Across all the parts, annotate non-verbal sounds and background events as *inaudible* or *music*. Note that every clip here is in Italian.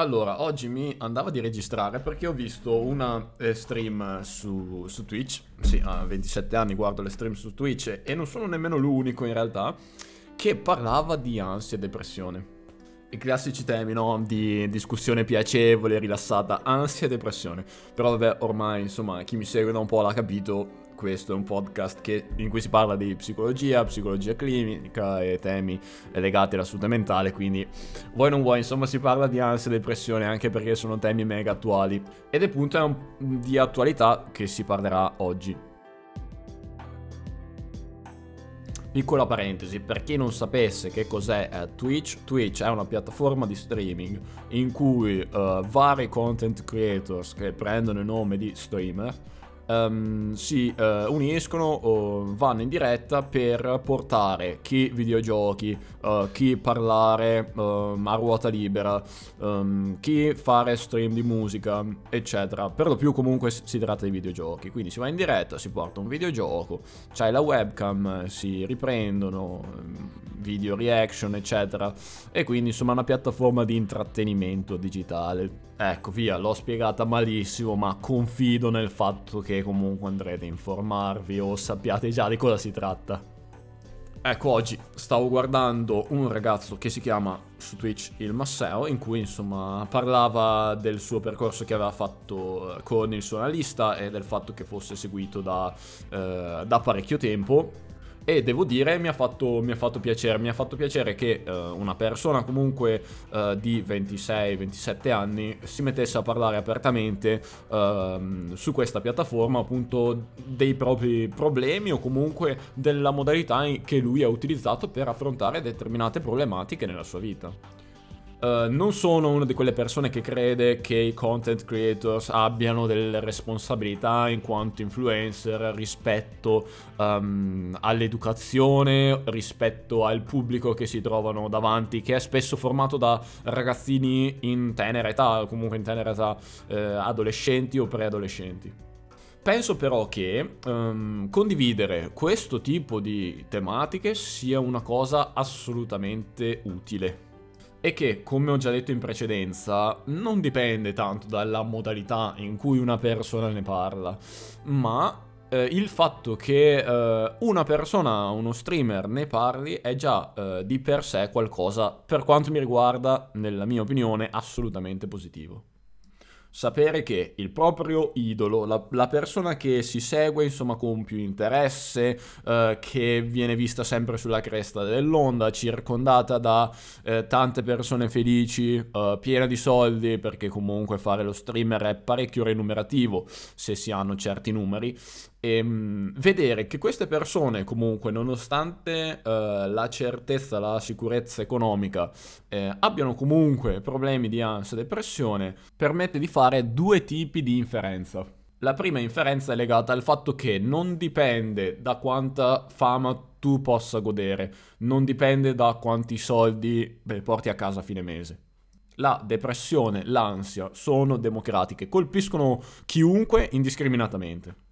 Allora, oggi mi andava di registrare perché ho visto una eh, stream su, su, Twitch. Sì, a 27 anni guardo le stream su Twitch e non sono nemmeno l'unico in realtà che parlava di ansia e depressione. I classici temi, no? Di discussione piacevole, rilassata, ansia e depressione. Però vabbè, ormai, insomma, chi mi segue da un po' l'ha capito, questo è un podcast che, in cui si parla di psicologia, psicologia clinica e temi legati alla salute mentale, quindi vuoi non vuoi, insomma si parla di ansia e depressione anche perché sono temi mega attuali ed è appunto di attualità che si parlerà oggi. Piccola parentesi, per chi non sapesse che cos'è uh, Twitch, Twitch è una piattaforma di streaming in cui uh, vari content creators che prendono il nome di streamer um, si uh, uniscono o vanno in diretta per portare chi videogiochi, uh, chi parlare uh, a ruota libera, um, chi fare stream di musica, eccetera. Per lo più comunque si tratta di videogiochi, quindi si va in diretta, si porta un videogioco, c'hai la webcam, si riprendono video reaction, eccetera. E quindi insomma una piattaforma di intrattenimento digitale. Ecco, via, l'ho spiegata malissimo, ma confido nel fatto che comunque andrete a informarvi o sappiate già di cosa si tratta. Ecco, oggi stavo guardando un ragazzo che si chiama su Twitch il Masseo, in cui insomma parlava del suo percorso che aveva fatto con il suo analista e del fatto che fosse seguito da, eh, da parecchio tempo e devo dire mi ha fatto, mi ha fatto piacere, mi ha fatto piacere che uh, una persona comunque uh, di 26-27 anni si mettesse a parlare apertamente uh, su questa piattaforma appunto dei propri problemi o comunque della modalità che lui ha utilizzato per affrontare determinate problematiche nella sua vita. Uh, non sono una di quelle persone che crede che i content creators abbiano delle responsabilità in quanto influencer rispetto um, all'educazione, rispetto al pubblico che si trovano davanti, che è spesso formato da ragazzini in tenera età, o comunque in tenera età uh, adolescenti o preadolescenti. Penso però che um, condividere questo tipo di tematiche sia una cosa assolutamente utile e che, come ho già detto in precedenza, non dipende tanto dalla modalità in cui una persona ne parla, ma eh, il fatto che eh, una persona, uno streamer ne parli è già eh, di per sé qualcosa, per quanto mi riguarda, nella mia opinione, assolutamente positivo sapere che il proprio idolo, la, la, persona che si segue insomma con più interesse, eh, che viene vista sempre sulla cresta dell'onda, circondata da eh, tante persone felici, eh, piena di soldi, perché comunque fare lo streamer è parecchio remunerativo se si hanno certi numeri, ehm, mh, vedere che queste persone comunque nonostante uh, la certezza, la sicurezza economica eh, abbiano comunque problemi di ansia e depressione permette di fare due tipi di inferenza. La prima inferenza è legata al fatto che non dipende da quanta fama tu possa godere, non dipende da quanti soldi beh, porti a casa a fine mese la depressione, l'ansia sono democratiche, colpiscono chiunque indiscriminatamente.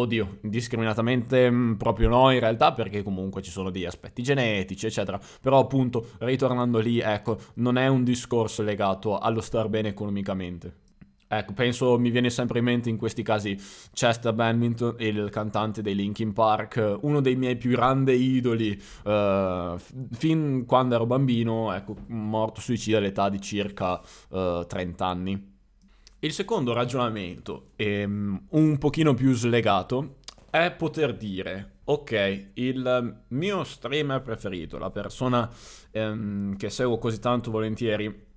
Oddio, indiscriminatamente mm, proprio no in realtà perché comunque ci sono degli aspetti genetici eccetera, però appunto ritornando lì ecco non è un discorso legato allo star bene economicamente. Ecco, penso mi viene sempre in mente in questi casi Chester Bennington, il cantante dei Linkin Park, uno dei miei più grandi idoli uh, fin quando ero bambino, ecco, morto suicida all'età di circa uh, eh, 30 anni. Il secondo ragionamento, ehm, un pochino più slegato, è poter dire, ok, il mio streamer preferito, la persona ehm, che seguo così tanto volentieri,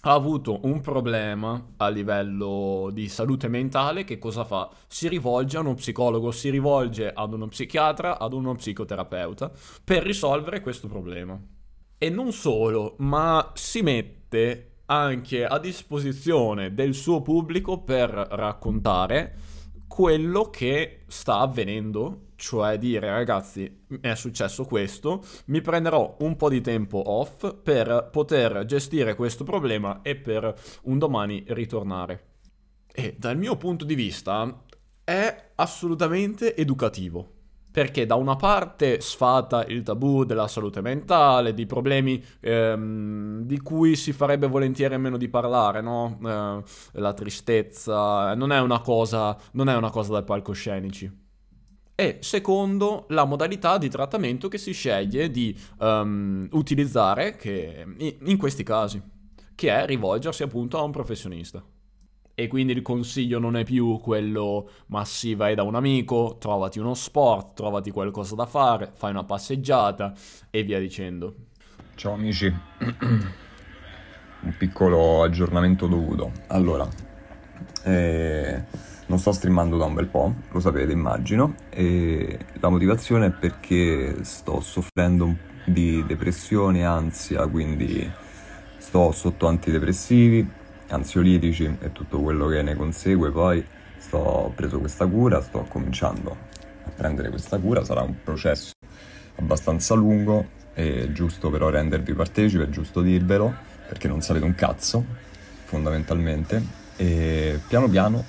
ha avuto un problema a livello di salute mentale, che cosa fa? Si rivolge a uno psicologo, si rivolge ad uno psichiatra, ad uno psicoterapeuta per risolvere questo problema. E non solo, ma si mette anche a disposizione del suo pubblico per raccontare quello che sta avvenendo, cioè dire ragazzi è successo questo, mi prenderò un po' di tempo off per poter gestire questo problema e per un domani ritornare. E dal mio punto di vista è assolutamente educativo perché da una parte sfata il tabù della salute mentale, di problemi ehm, di cui si farebbe volentieri meno di parlare, no? Eh, la tristezza non è una cosa, non è una cosa da palcoscenici. E secondo, la modalità di trattamento che si sceglie di um, utilizzare che, in questi casi, che è rivolgersi appunto a un professionista e quindi il consiglio non è più quello ma sì vai da un amico, trovati uno sport, trovati qualcosa da fare, fai una passeggiata e via dicendo. Ciao amici, *clears throat* un piccolo aggiornamento dovuto. Allora, eh, non sto streamando da un bel po', lo sapete immagino, e la motivazione è perché sto soffrendo di depressione, ansia, quindi sto sotto antidepressivi ansiolitici e tutto quello che ne consegue, poi sto, ho preso questa cura, sto cominciando a prendere questa cura, sarà un processo abbastanza lungo, è giusto però rendervi partecipe, è giusto dirvelo, perché non sapete un cazzo, fondamentalmente, e piano piano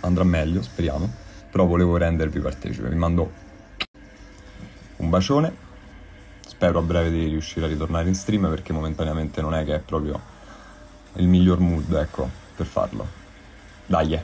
andrà meglio, speriamo, però volevo rendervi partecipe, vi mando un bacione, spero a breve di riuscire a ritornare in stream perché momentaneamente non è che è proprio il miglior mood, ecco, per farlo. Dai.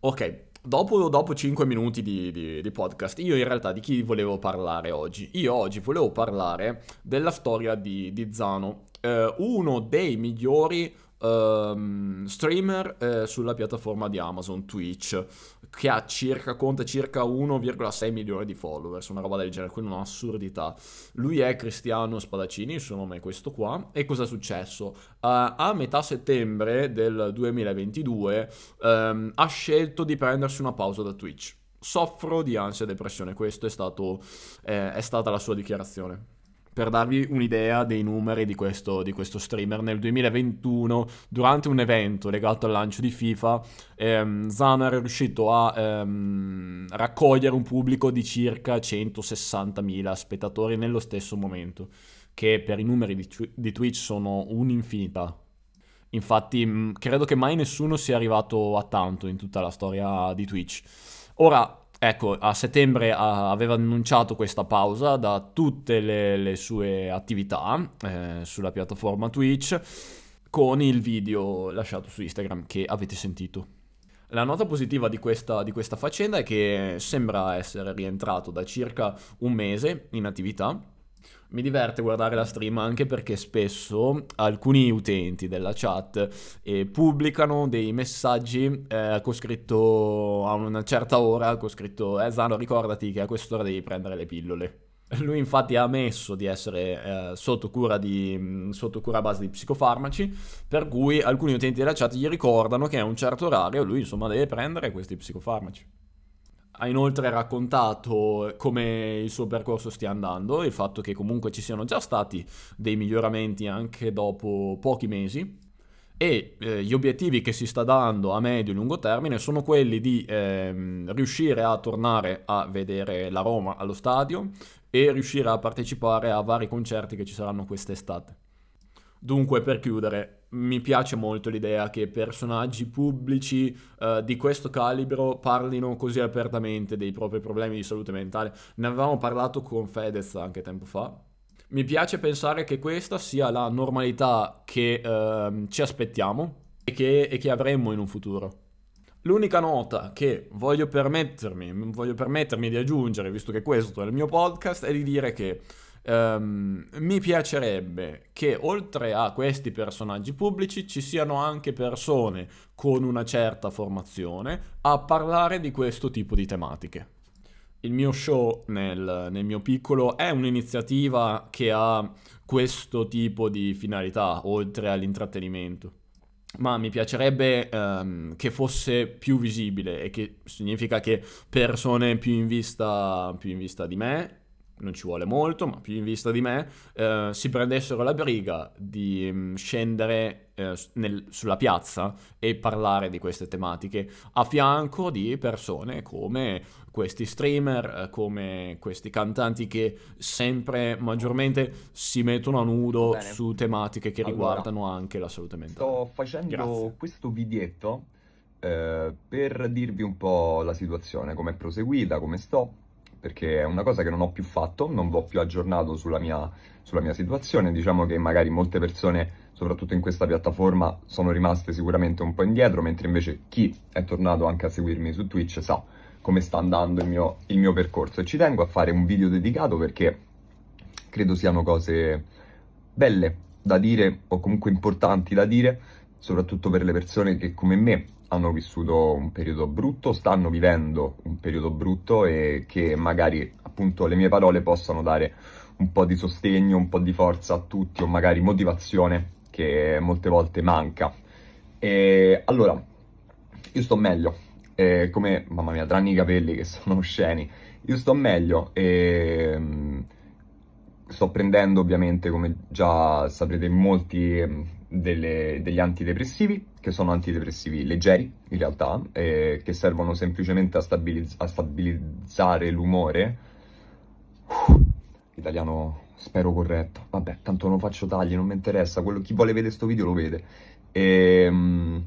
Ok, Dopo, dopo, 5 minuti di, di, di, podcast, io in realtà di chi volevo parlare oggi? Io oggi volevo parlare della storia di, di Zano, eh, uno dei migliori um, streamer eh, sulla piattaforma di Amazon, Twitch, che ha circa, conta circa 1,6 milioni di followers, una roba del genere, quindi un'assurdità. Lui è Cristiano Spadaccini, il suo nome è questo qua. E cosa è successo? Uh, a metà settembre del 2022 um, ehm, ha scelto di prendersi una pausa da Twitch. Soffro di ansia e depressione, questo è, eh, è stata la sua dichiarazione per darvi un'idea dei numeri di questo, di questo, streamer, nel 2021, durante un evento legato al lancio di FIFA, ehm, Zana è riuscito a ehm, raccogliere un pubblico di circa 160.000 spettatori nello stesso momento, che per i numeri di, di Twitch sono un'infinità. Infatti, mh, credo che mai nessuno sia arrivato a tanto in tutta la storia di Twitch. Ora, Ecco, a settembre aveva annunciato questa pausa da tutte le, le sue attività eh, sulla piattaforma Twitch con il video lasciato su Instagram che avete sentito. La nota positiva di questa, di questa faccenda è che sembra essere rientrato da circa un mese in attività mi diverte guardare la stream anche perché spesso alcuni utenti della chat eh, pubblicano dei messaggi eh, con scritto a una certa ora, con scritto eh Zano ricordati che a quest'ora devi prendere le pillole. *laughs* Lui infatti ha ammesso di essere eh, sotto, cura di, sotto cura a base di psicofarmaci, per cui alcuni utenti della chat gli ricordano che a un certo orario lui insomma deve prendere questi psicofarmaci. Ha inoltre raccontato come il suo percorso stia andando, il fatto che comunque ci siano già stati dei miglioramenti anche dopo pochi mesi e eh, gli obiettivi che si sta dando a medio e lungo termine sono quelli di ehm, riuscire a tornare a vedere la Roma allo stadio e riuscire a partecipare a vari concerti che ci saranno quest'estate. Dunque, per chiudere, mi piace molto l'idea che personaggi pubblici uh, di questo calibro parlino così apertamente dei propri problemi di salute mentale. Ne avevamo parlato con Fedez anche tempo fa. Mi piace pensare che questa sia la normalità che uh, ci aspettiamo e che, e che avremmo in un futuro. L'unica nota che voglio permettermi, voglio permettermi di aggiungere, visto che questo è il mio podcast, è di dire che Um, mi piacerebbe che oltre a questi personaggi pubblici ci siano anche persone con una certa formazione a parlare di questo tipo di tematiche. Il mio show nel, nel mio piccolo è un'iniziativa che ha questo tipo di finalità oltre all'intrattenimento ma mi piacerebbe um, che fosse più visibile e che significa che persone più in vista, più in vista di me non ci vuole molto, ma più in vista di me, eh, si prendessero la briga di mh, mm, scendere eh, nel, sulla piazza e parlare di queste tematiche a fianco di persone come questi streamer, eh, come questi cantanti che sempre maggiormente si mettono a nudo su tematiche che allora, riguardano anche la salute mentale. Sto facendo Grazie. questo videetto eh, per dirvi un po' la situazione, come è proseguita, come sto perché è una cosa che non ho più fatto, non l'ho più aggiornato sulla mia, sulla mia situazione. Diciamo che magari molte persone, soprattutto in questa piattaforma, sono rimaste sicuramente un po' indietro, mentre invece chi è tornato anche a seguirmi su Twitch sa come sta andando il mio, il mio percorso. E ci tengo a fare un video dedicato perché credo siano cose belle da dire o comunque importanti da dire, soprattutto per le persone che come me hanno vissuto un periodo brutto, stanno vivendo un periodo brutto e che magari appunto le mie parole possano dare un po' di sostegno, un po' di forza a tutti o magari motivazione che molte volte manca. E allora, io sto meglio, e come, mamma mia, tranne i capelli che *laughs* sono osceni, io sto meglio e sto prendendo ovviamente, come già saprete molti, delle, degli antidepressivi, che sono antidepressivi leggeri in realtà, eh, che servono semplicemente a, stabilizz- a stabilizzare l'umore. Uh, italiano spero corretto. Vabbè, tanto non faccio tagli, non mi interessa. Quello, chi vuole vedere questo video lo vede. E, um,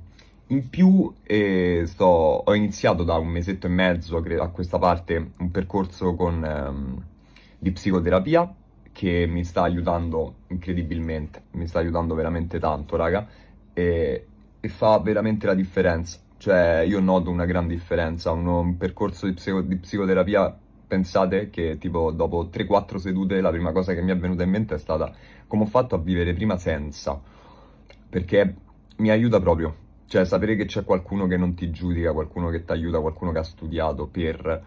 in più eh, sto, ho iniziato da un mesetto e mezzo a questa parte un percorso con, um, di psicoterapia che mi sta aiutando incredibilmente, mi sta aiutando veramente tanto, raga, e, e fa veramente la differenza. Cioè, io noto una gran differenza, un, un percorso di, psico, di, psicoterapia, pensate che tipo dopo 3-4 sedute la prima cosa che mi è venuta in mente è stata come ho fatto a vivere prima senza, perché mi aiuta proprio, cioè sapere che c'è qualcuno che non ti giudica, qualcuno che ti aiuta, qualcuno che ha studiato per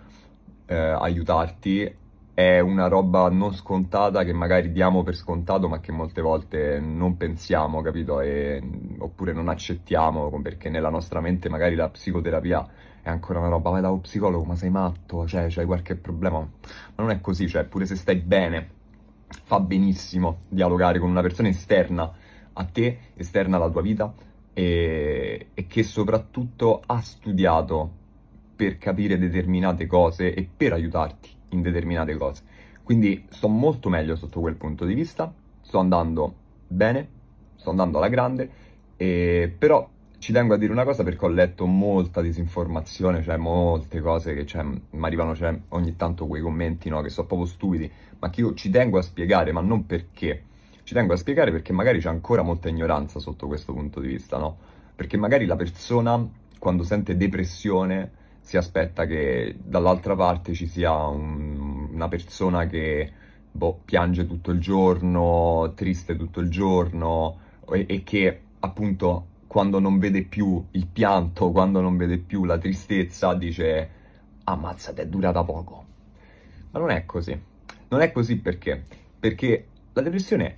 eh, aiutarti è una roba non scontata che magari diamo per scontato ma che molte volte non pensiamo, capito? E, oppure non accettiamo perché nella nostra mente magari la psicoterapia è ancora una roba, vai dallo psicologo ma sei matto, cioè c'hai qualche problema. Ma non è così, cioè pure se stai bene fa benissimo dialogare con una persona esterna a te, esterna alla tua vita e, e che soprattutto ha studiato per capire determinate cose e per aiutarti in determinate cose. Quindi sto molto meglio sotto quel punto di vista, sto andando bene, sto andando alla grande, e... però ci tengo a dire una cosa perché ho letto molta disinformazione, cioè molte cose che cioè, mi arrivano cioè, ogni tanto quei commenti no, che sono proprio stupidi, ma che io ci tengo a spiegare, ma non perché. Ci tengo a spiegare perché magari c'è ancora molta ignoranza sotto questo punto di vista, no? Perché magari la persona quando sente depressione si aspetta che dall'altra parte ci sia un, una persona che boh, piange tutto il giorno, triste tutto il giorno e, e che appunto quando non vede più il pianto, quando non vede più la tristezza, dice ammazzate, è durata poco. Ma non è così. Non è così perché? Perché la depressione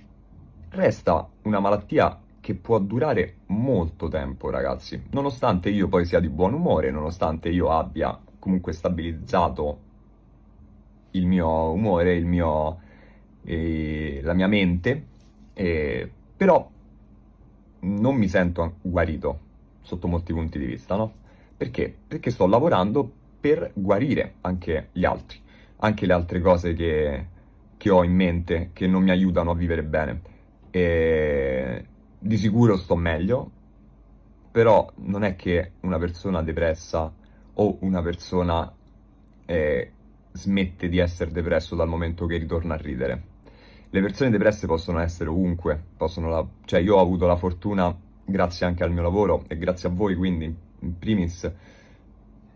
resta una malattia che può durare molto tempo, ragazzi. Nonostante io poi sia di buon umore, nonostante io abbia comunque stabilizzato il mio umore, il mio, eh, la mia mente, eh, però non mi sento guarito sotto molti punti di vista, no? Perché? Perché sto lavorando per guarire anche gli altri, anche le altre cose che, che ho in mente che non mi aiutano a vivere bene. E di sicuro sto meglio, però non è che una persona depressa o una persona eh, smette di essere depresso dal momento che ritorna a ridere. Le persone depresse possono essere ovunque, possono la... cioè io ho avuto la fortuna, grazie anche al mio lavoro e grazie a voi quindi, in primis,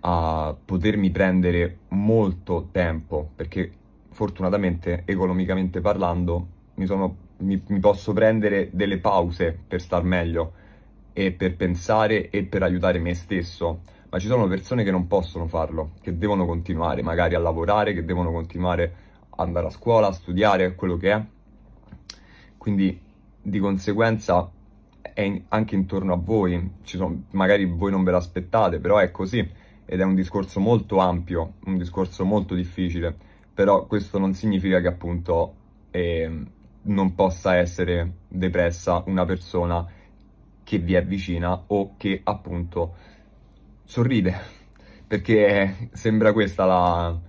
a potermi prendere molto tempo, perché fortunatamente, economicamente parlando, mi sono mi, mi posso prendere delle pause per star meglio e per pensare e per aiutare me stesso, ma ci sono persone che non possono farlo, che devono continuare magari a lavorare, che devono continuare ad andare a scuola, a studiare, quello che è. Quindi di conseguenza è anche intorno a voi, sono, magari voi non ve l'aspettate, però è così ed è un discorso molto ampio, un discorso molto difficile, però questo non significa che appunto eh, non possa essere depressa una persona che vi è vicina o che appunto sorride, *laughs* perché sembra questa la,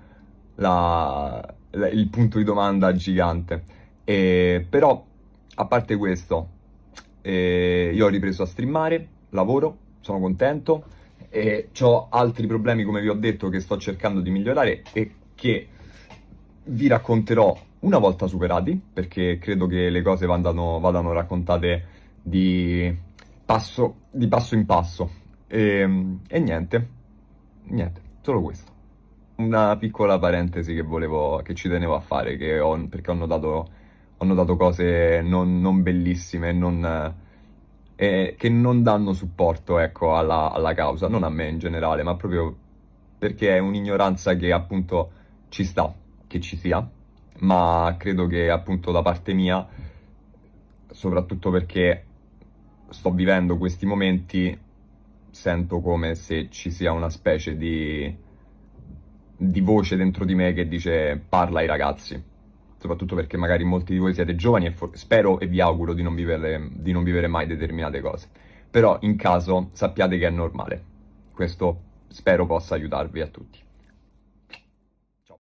la, la, il punto di domanda gigante. E, però, a parte questo, eh, io ho ripreso a streamare, lavoro, sono contento e ho altri problemi, come vi ho detto, che sto cercando di migliorare e che vi racconterò una volta superati, perché credo che le cose vadano, vadano raccontate di passo, di passo in passo. E, e niente, niente, solo questo. Una piccola parentesi che volevo, che ci tenevo a fare, ho, perché ho notato, ho notato cose non, non bellissime, non, eh, che non danno supporto, ecco, alla, alla causa, non a me in generale, ma proprio perché è un'ignoranza che appunto ci sta, che ci sia, ma credo che appunto da parte mia, soprattutto perché sto vivendo questi momenti, sento come se ci sia una specie di, di voce dentro di me che dice parla ai ragazzi, soprattutto perché magari molti di voi siete giovani e spero e vi auguro di non, vivere, di non vivere mai determinate cose. Però in caso sappiate che è normale. Questo spero possa aiutarvi a tutti.